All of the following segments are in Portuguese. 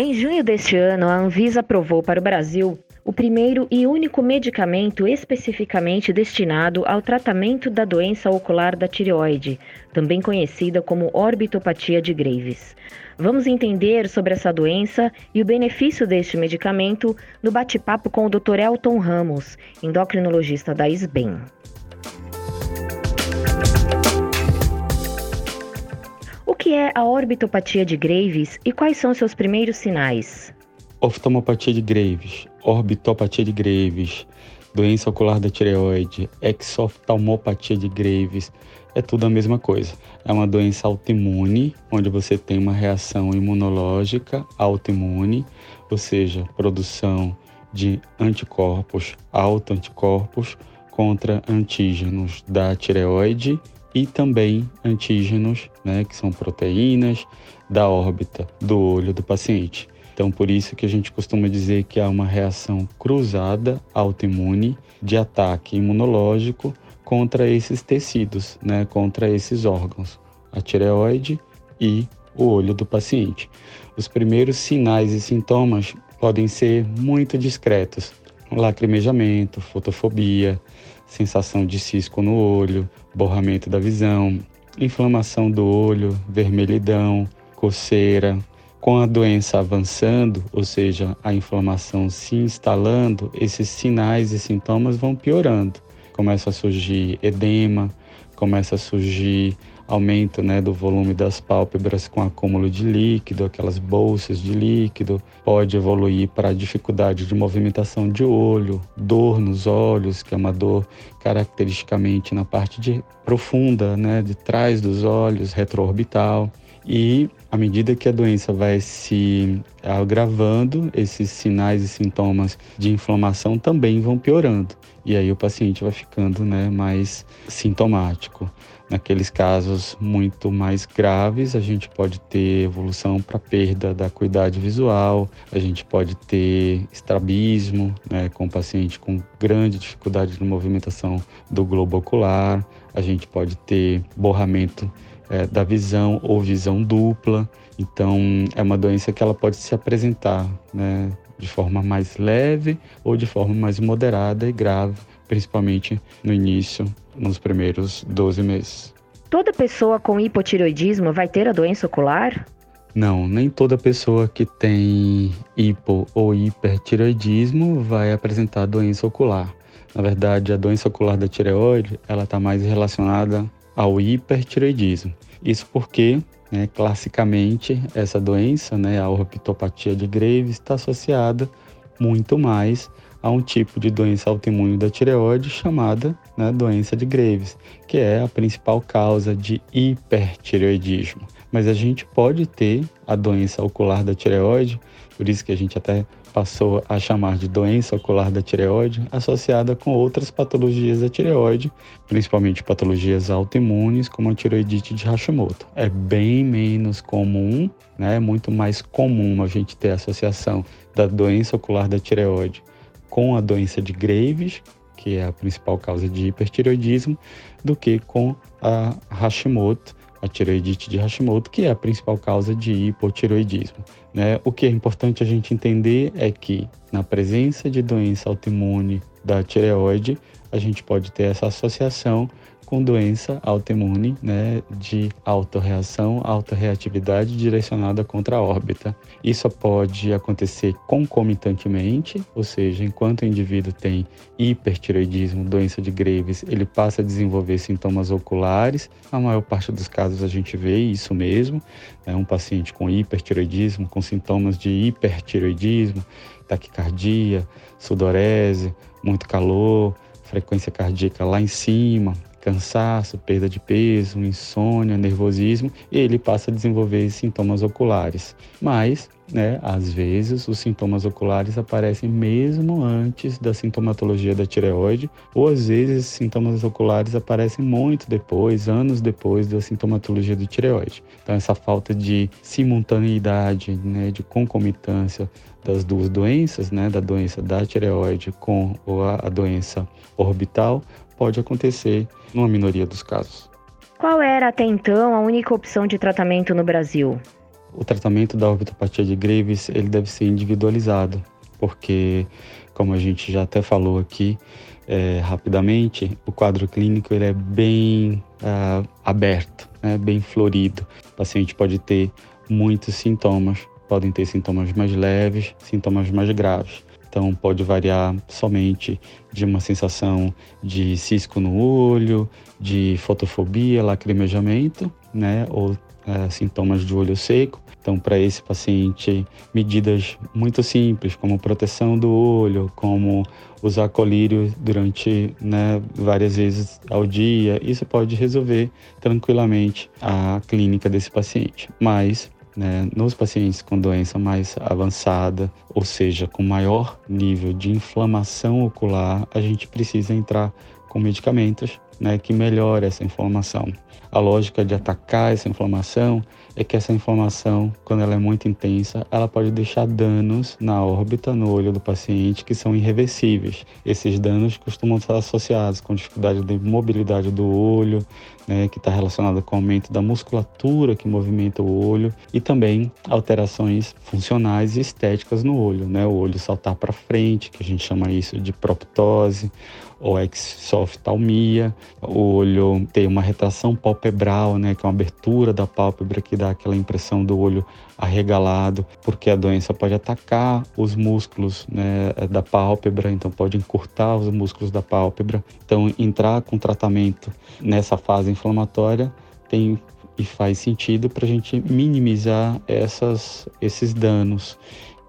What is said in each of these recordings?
Em junho deste ano, a Anvisa aprovou para o Brasil o primeiro e único medicamento especificamente destinado ao tratamento da doença ocular da tireoide, também conhecida como orbitopatia de Graves. Vamos entender sobre essa doença e o benefício deste medicamento no bate-papo com o Dr. Elton Ramos, endocrinologista da SBEM. Que é a orbitopatia de Graves e quais são seus primeiros sinais? Oftalmopatia de Graves, orbitopatia de Graves, doença ocular da tireoide, exoftalmopatia de Graves, é tudo a mesma coisa. É uma doença autoimune, onde você tem uma reação imunológica autoimune, ou seja, produção de anticorpos, autoanticorpos contra antígenos da tireoide e também antígenos, né, que são proteínas da órbita do olho do paciente. Então, por isso que a gente costuma dizer que há uma reação cruzada autoimune de ataque imunológico contra esses tecidos, né, contra esses órgãos, a tireoide e o olho do paciente. Os primeiros sinais e sintomas podem ser muito discretos: lacrimejamento, fotofobia, sensação de cisco no olho, borramento da visão, inflamação do olho, vermelhidão, coceira, com a doença avançando, ou seja, a inflamação se instalando, esses sinais e sintomas vão piorando. Começa a surgir edema, começa a surgir aumento né, do volume das pálpebras com acúmulo de líquido, aquelas bolsas de líquido, pode evoluir para dificuldade de movimentação de olho, dor nos olhos, que é uma dor caracteristicamente na parte de, profunda, né, de trás dos olhos, retroorbital. E à medida que a doença vai se agravando, esses sinais e sintomas de inflamação também vão piorando. E aí o paciente vai ficando né, mais sintomático. Naqueles casos muito mais graves, a gente pode ter evolução para perda da acuidade visual, a gente pode ter estrabismo, né, com o paciente com grande dificuldade de movimentação do globo ocular, a gente pode ter borramento é, da visão ou visão dupla. Então, é uma doença que ela pode se apresentar né, de forma mais leve ou de forma mais moderada e grave, principalmente no início, nos primeiros 12 meses. Toda pessoa com hipotireoidismo vai ter a doença ocular? Não, nem toda pessoa que tem hipo ou hipertireoidismo vai apresentar doença ocular. Na verdade, a doença ocular da tireoide, ela está mais relacionada ao hipertireoidismo. Isso porque, né, classicamente, essa doença, né, a orbitopatia de Graves, está associada muito mais a um tipo de doença autoimune da tireoide chamada né, doença de Graves, que é a principal causa de hipertireoidismo. Mas a gente pode ter a doença ocular da tireoide, por isso que a gente até passou a chamar de doença ocular da tireoide, associada com outras patologias da tireoide, principalmente patologias autoimunes, como a tireoidite de Hashimoto. É bem menos comum, né? É muito mais comum a gente ter a associação da doença ocular da tireoide com a doença de Graves, que é a principal causa de hipertireoidismo, do que com a Hashimoto, a tireoidite de Hashimoto, que é a principal causa de hipotireoidismo. Né? O que é importante a gente entender é que, na presença de doença autoimune da tireoide, a gente pode ter essa associação com doença autoimune, né, de autorreação, autorreatividade direcionada contra a órbita. Isso pode acontecer concomitantemente, ou seja, enquanto o indivíduo tem hipertireoidismo, doença de Graves, ele passa a desenvolver sintomas oculares. Na maior parte dos casos a gente vê isso mesmo, né, um paciente com hipertireoidismo, com sintomas de hipertireoidismo, taquicardia, sudorese, muito calor, frequência cardíaca lá em cima, cansaço, perda de peso, insônia, nervosismo, ele passa a desenvolver sintomas oculares. Mas, né, às vezes, os sintomas oculares aparecem mesmo antes da sintomatologia da tireoide, ou às vezes sintomas oculares aparecem muito depois, anos depois da sintomatologia do tireoide. Então, essa falta de simultaneidade, né, de concomitância das duas doenças, né, da doença da tireoide com a doença orbital, pode acontecer numa minoria dos casos. Qual era até então a única opção de tratamento no Brasil? o tratamento da orbitopatia de Graves ele deve ser individualizado, porque, como a gente já até falou aqui é, rapidamente, o quadro clínico ele é bem uh, aberto, né, bem florido. O paciente pode ter muitos sintomas, podem ter sintomas mais leves, sintomas mais graves. Então, pode variar somente de uma sensação de cisco no olho, de fotofobia, lacrimejamento, né, ou é, sintomas de olho seco. Então, para esse paciente, medidas muito simples, como proteção do olho, como usar colírio durante né, várias vezes ao dia, isso pode resolver tranquilamente a clínica desse paciente. Mas né, nos pacientes com doença mais avançada, ou seja, com maior nível de inflamação ocular, a gente precisa entrar com medicamentos né, que melhore essa inflamação. A lógica de atacar essa inflamação é que essa inflamação, quando ela é muito intensa, ela pode deixar danos na órbita, no olho do paciente, que são irreversíveis. Esses danos costumam estar associados com dificuldade de mobilidade do olho, né, que está relacionada com o aumento da musculatura que movimenta o olho e também alterações funcionais e estéticas no olho, né, o olho saltar para frente, que a gente chama isso de proptose, ou exoftalmia, o olho tem uma retração palpebral, né, que é uma abertura da pálpebra que dá aquela impressão do olho arregalado, porque a doença pode atacar os músculos né, da pálpebra, então pode encurtar os músculos da pálpebra. Então, entrar com tratamento nessa fase inflamatória tem e faz sentido para a gente minimizar essas, esses danos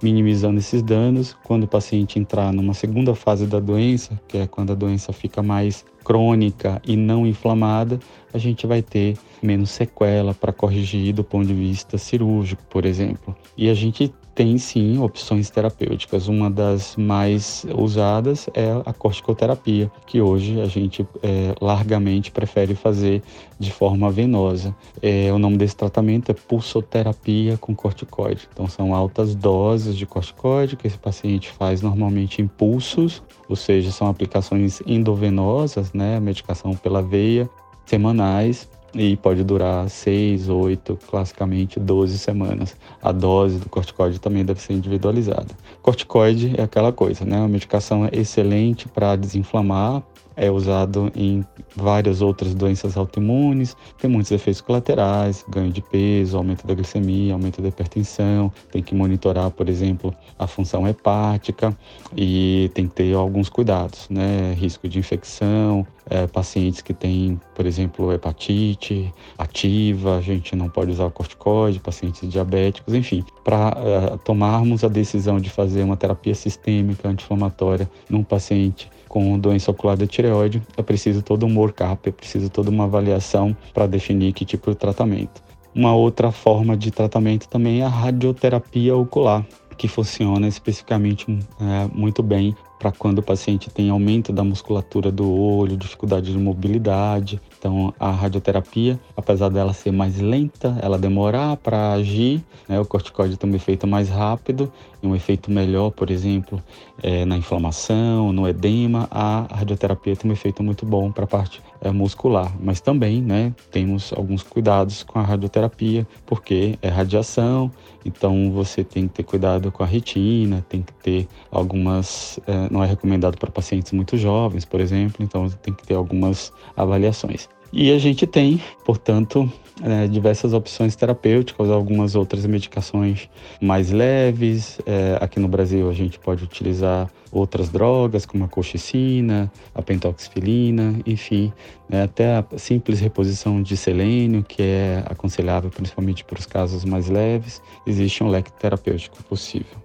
minimizando esses danos. Quando o paciente entrar numa segunda fase da doença, que é quando a doença fica mais crônica e não inflamada, a gente vai ter menos sequela para corrigir do ponto de vista cirúrgico, por exemplo. E a gente tem sim opções terapêuticas. Uma das mais usadas é a corticoterapia, que hoje a gente é, largamente prefere fazer de forma venosa. É, o nome desse tratamento é pulsoterapia com corticoide. Então são altas doses de corticoide que esse paciente faz normalmente em pulsos, ou seja, são aplicações endovenosas, né, medicação pela veia, semanais e pode durar 6, 8, classicamente 12 semanas. A dose do corticoide também deve ser individualizada. Corticoide é aquela coisa, né? Uma medicação excelente para desinflamar, é usado em várias outras doenças autoimunes, tem muitos efeitos colaterais, ganho de peso, aumento da glicemia, aumento da hipertensão, tem que monitorar, por exemplo, a função hepática e tem que ter alguns cuidados, né? Risco de infecção, é, pacientes que têm, por exemplo, hepatite ativa, a gente não pode usar corticoide, pacientes diabéticos, enfim, para é, tomarmos a decisão de fazer uma terapia sistêmica anti-inflamatória num paciente com doença ocular da tireoide, é preciso todo um workup, é preciso toda uma avaliação para definir que tipo de tratamento. Uma outra forma de tratamento também é a radioterapia ocular, que funciona especificamente é, muito bem para quando o paciente tem aumento da musculatura do olho, dificuldade de mobilidade. Então, a radioterapia, apesar dela ser mais lenta, ela demorar para agir, né? o corticoide tem um efeito mais rápido um efeito melhor, por exemplo, é, na inflamação, no edema. A radioterapia tem um efeito muito bom para a parte é, muscular, mas também né, temos alguns cuidados com a radioterapia, porque é radiação, então você tem que ter cuidado com a retina, tem que ter algumas. É, não é recomendado para pacientes muito jovens, por exemplo, então tem que ter algumas avaliações. E a gente tem, portanto, é, diversas opções terapêuticas, algumas outras medicações mais leves. É, aqui no Brasil a gente pode utilizar outras drogas, como a colchicina, a pentoxifilina, enfim, né, até a simples reposição de selênio, que é aconselhável principalmente para os casos mais leves. Existe um leque terapêutico possível.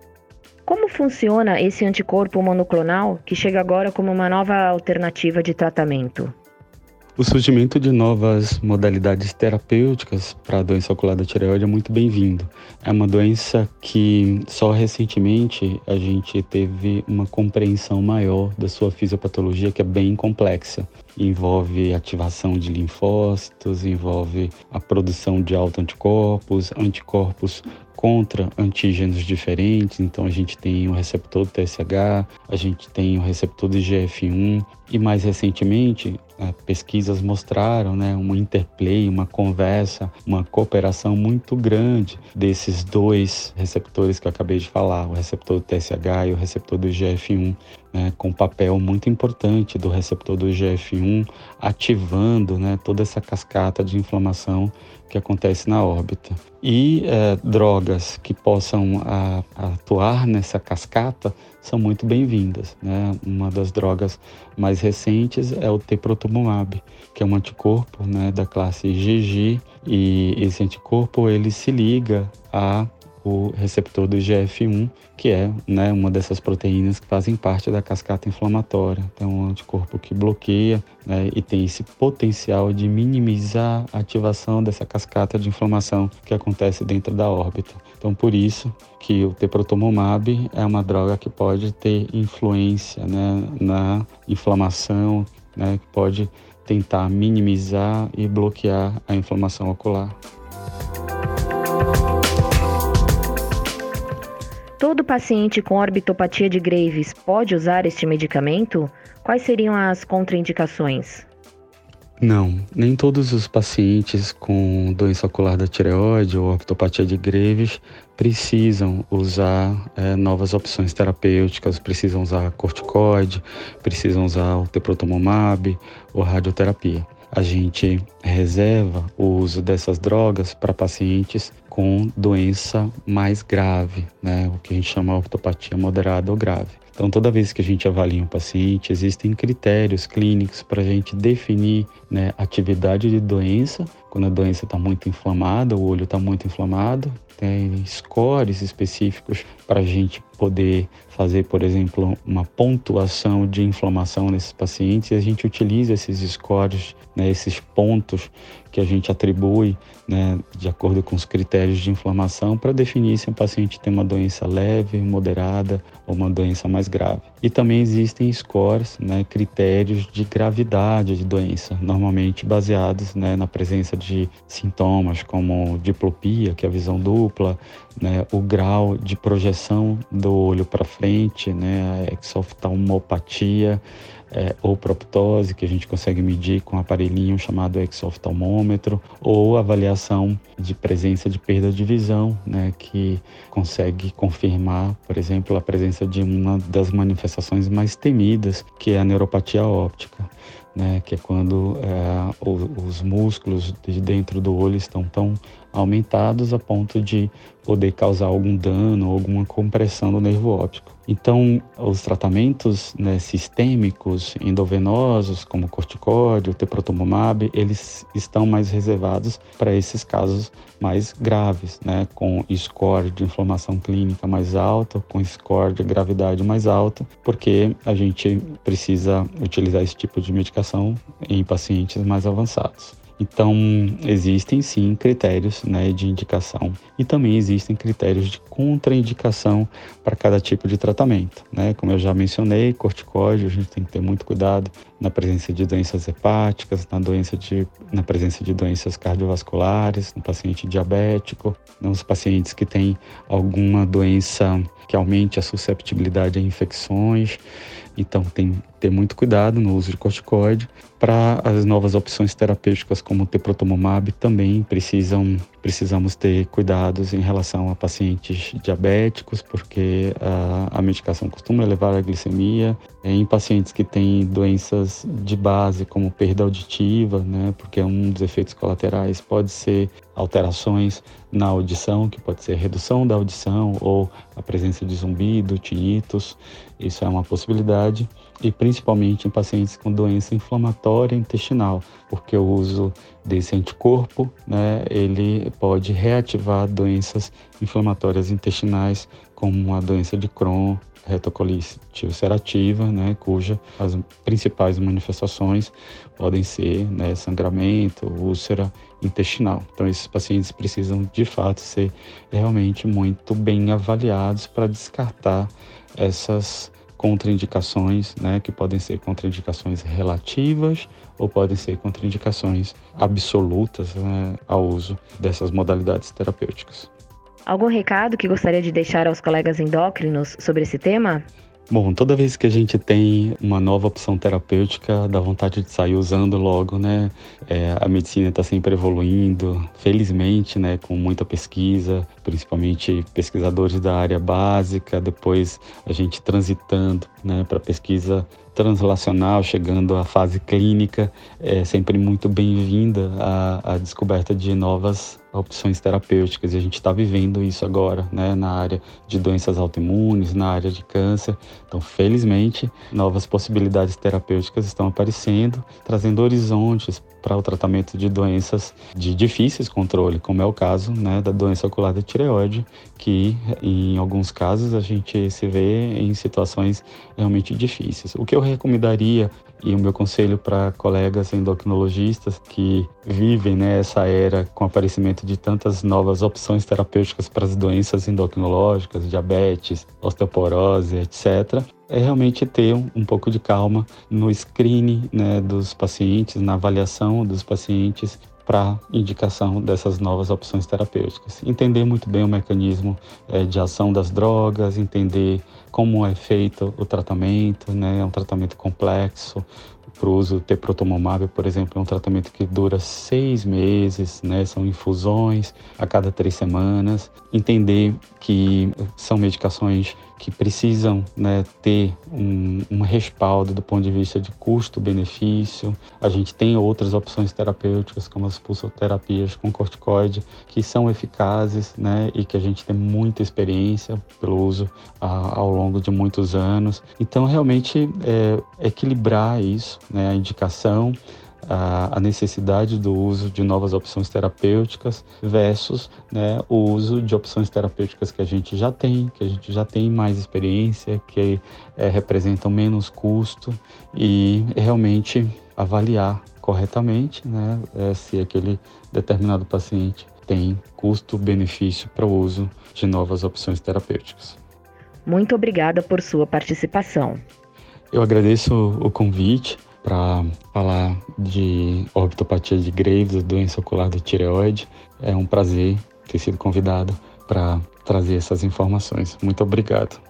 Como funciona esse anticorpo monoclonal que chega agora como uma nova alternativa de tratamento? O surgimento de novas modalidades terapêuticas para a doença ocular da tireoide é muito bem-vindo. É uma doença que só recentemente a gente teve uma compreensão maior da sua fisiopatologia, que é bem complexa. envolve ativação de linfócitos, envolve a produção de autoanticorpos, anticorpos contra antígenos diferentes. Então a gente tem o receptor do TSH, a gente tem o receptor do IGF-1 e mais recentemente pesquisas mostraram né, uma interplay, uma conversa, uma cooperação muito grande desses dois receptores que eu acabei de falar, o receptor do TSH e o receptor do IGF-1, né, com papel muito importante do receptor do IGF-1 ativando né, toda essa cascata de inflamação que acontece na órbita. E é, drogas que possam a, atuar nessa cascata são muito bem-vindas. Né? Uma das drogas mais recentes é o teprotumumab, que é um anticorpo né, da classe IgG, e esse anticorpo ele se liga a o receptor do IGF-1, que é né, uma dessas proteínas que fazem parte da cascata inflamatória. Então, é um anticorpo que bloqueia né, e tem esse potencial de minimizar a ativação dessa cascata de inflamação que acontece dentro da órbita. Então, por isso que o teprotumumab é uma droga que pode ter influência né, na inflamação, né, que pode tentar minimizar e bloquear a inflamação ocular. Todo paciente com orbitopatia de Graves pode usar este medicamento? Quais seriam as contraindicações? Não, nem todos os pacientes com doença ocular da tireoide ou orbitopatia de Graves precisam usar é, novas opções terapêuticas, precisam usar corticoide, precisam usar o ou radioterapia a gente reserva o uso dessas drogas para pacientes com doença mais grave, né? o que a gente chama ortopatia moderada ou grave. Então, toda vez que a gente avalia um paciente, existem critérios clínicos para a gente definir né, atividade de doença, quando a doença está muito inflamada, o olho está muito inflamado, tem scores específicos para a gente poder fazer, por exemplo, uma pontuação de inflamação nesses pacientes e a gente utiliza esses scores, né, esses pontos que a gente atribui né, de acordo com os critérios de inflamação para definir se um paciente tem uma doença leve, moderada ou uma doença mais grave. E também existem scores, né, critérios de gravidade de doença, normalmente baseados né, na presença de sintomas como diplopia, que é a visão dupla, né, o grau de projeção do olho para frente, né, a exoftalmopatia, é, ou proptose, que a gente consegue medir com um aparelhinho chamado exoftalmômetro, ou avaliação de presença de perda de visão, né, que consegue confirmar, por exemplo, a presença de uma das manifestações mais temidas, que é a neuropatia óptica. Né, que é quando é, os músculos de dentro do olho estão tão aumentados a ponto de poder causar algum dano alguma compressão do nervo óptico. Então, os tratamentos né, sistêmicos endovenosos, como corticóide, o teprotumumab, eles estão mais reservados para esses casos mais graves, né, com score de inflamação clínica mais alto, com score de gravidade mais alto, porque a gente precisa utilizar esse tipo de medicação em pacientes mais avançados. Então, existem sim critérios né, de indicação e também existem critérios de contraindicação para cada tipo de tratamento. Né? Como eu já mencionei, corticóide, a gente tem que ter muito cuidado na presença de doenças hepáticas, na, doença de, na presença de doenças cardiovasculares, no paciente diabético, nos pacientes que têm alguma doença que aumente a susceptibilidade a infecções. Então, tem que ter muito cuidado no uso de corticoide. Para as novas opções terapêuticas, como o teprotumumab, também precisam, precisamos ter cuidados em relação a pacientes diabéticos, porque a, a medicação costuma elevar a glicemia. Em pacientes que têm doenças de base, como perda auditiva, né, porque um dos efeitos colaterais pode ser alterações na audição, que pode ser redução da audição ou a presença de zumbido, tinnitus. Isso é uma possibilidade e principalmente em pacientes com doença inflamatória intestinal, porque o uso desse anticorpo, né, ele pode reativar doenças inflamatórias intestinais, como a doença de Crohn, retocolite ulcerativa, né, cuja as principais manifestações podem ser né, sangramento, úlcera intestinal. Então, esses pacientes precisam de fato ser realmente muito bem avaliados para descartar essas contraindicações, né, que podem ser contraindicações relativas ou podem ser contraindicações absolutas né, ao uso dessas modalidades terapêuticas. Algum recado que gostaria de deixar aos colegas endócrinos sobre esse tema? Bom, toda vez que a gente tem uma nova opção terapêutica, dá vontade de sair usando logo, né? É, a medicina está sempre evoluindo, felizmente, né? Com muita pesquisa, principalmente pesquisadores da área básica, depois a gente transitando, né? Para pesquisa translacional, chegando à fase clínica, é sempre muito bem-vinda a, a descoberta de novas opções terapêuticas e a gente está vivendo isso agora, né, na área de doenças autoimunes, na área de câncer. Então, felizmente, novas possibilidades terapêuticas estão aparecendo, trazendo horizontes para o tratamento de doenças de difíceis controle, como é o caso né, da doença ocular da tireoide, que em alguns casos a gente se vê em situações realmente difíceis. O que eu recomendaria e o meu conselho para colegas endocrinologistas que vivem né, essa era com o aparecimento de tantas novas opções terapêuticas para as doenças endocrinológicas, diabetes, osteoporose, etc., é realmente ter um, um pouco de calma no screening né, dos pacientes, na avaliação dos pacientes para indicação dessas novas opções terapêuticas. Entender muito bem o mecanismo é, de ação das drogas, entender como é feito o tratamento, né? É um tratamento complexo. Para o uso teprotumumab, por exemplo, é um tratamento que dura seis meses, né? São infusões a cada três semanas. Entender que são medicações que precisam né, ter um, um, respaldo do ponto de vista de custo-benefício. A gente tem outras opções terapêuticas, como as pulsoterapias com corticoide, que são eficazes né, e que a gente tem muita experiência pelo uso a, ao longo de muitos anos. Então, realmente, é, equilibrar isso, né, a indicação a, necessidade do uso de novas opções terapêuticas versus né, o uso de opções terapêuticas que a gente já tem, que a gente já tem mais experiência, que é, representam menos custo e realmente avaliar corretamente né, é, se aquele determinado paciente tem custo-benefício para o uso de novas opções terapêuticas. Muito obrigada por sua participação. Eu agradeço o convite para falar de orbitopatia de Graves, doença ocular da tireoide. É um prazer ter sido convidado para trazer essas informações. Muito obrigado.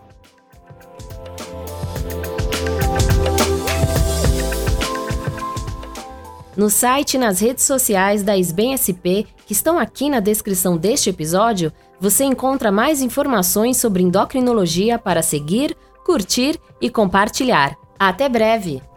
No site e nas redes sociais da SBEM SP, que estão aqui na descrição deste episódio, você encontra mais informações sobre endocrinologia para seguir, curtir e compartilhar. Até breve!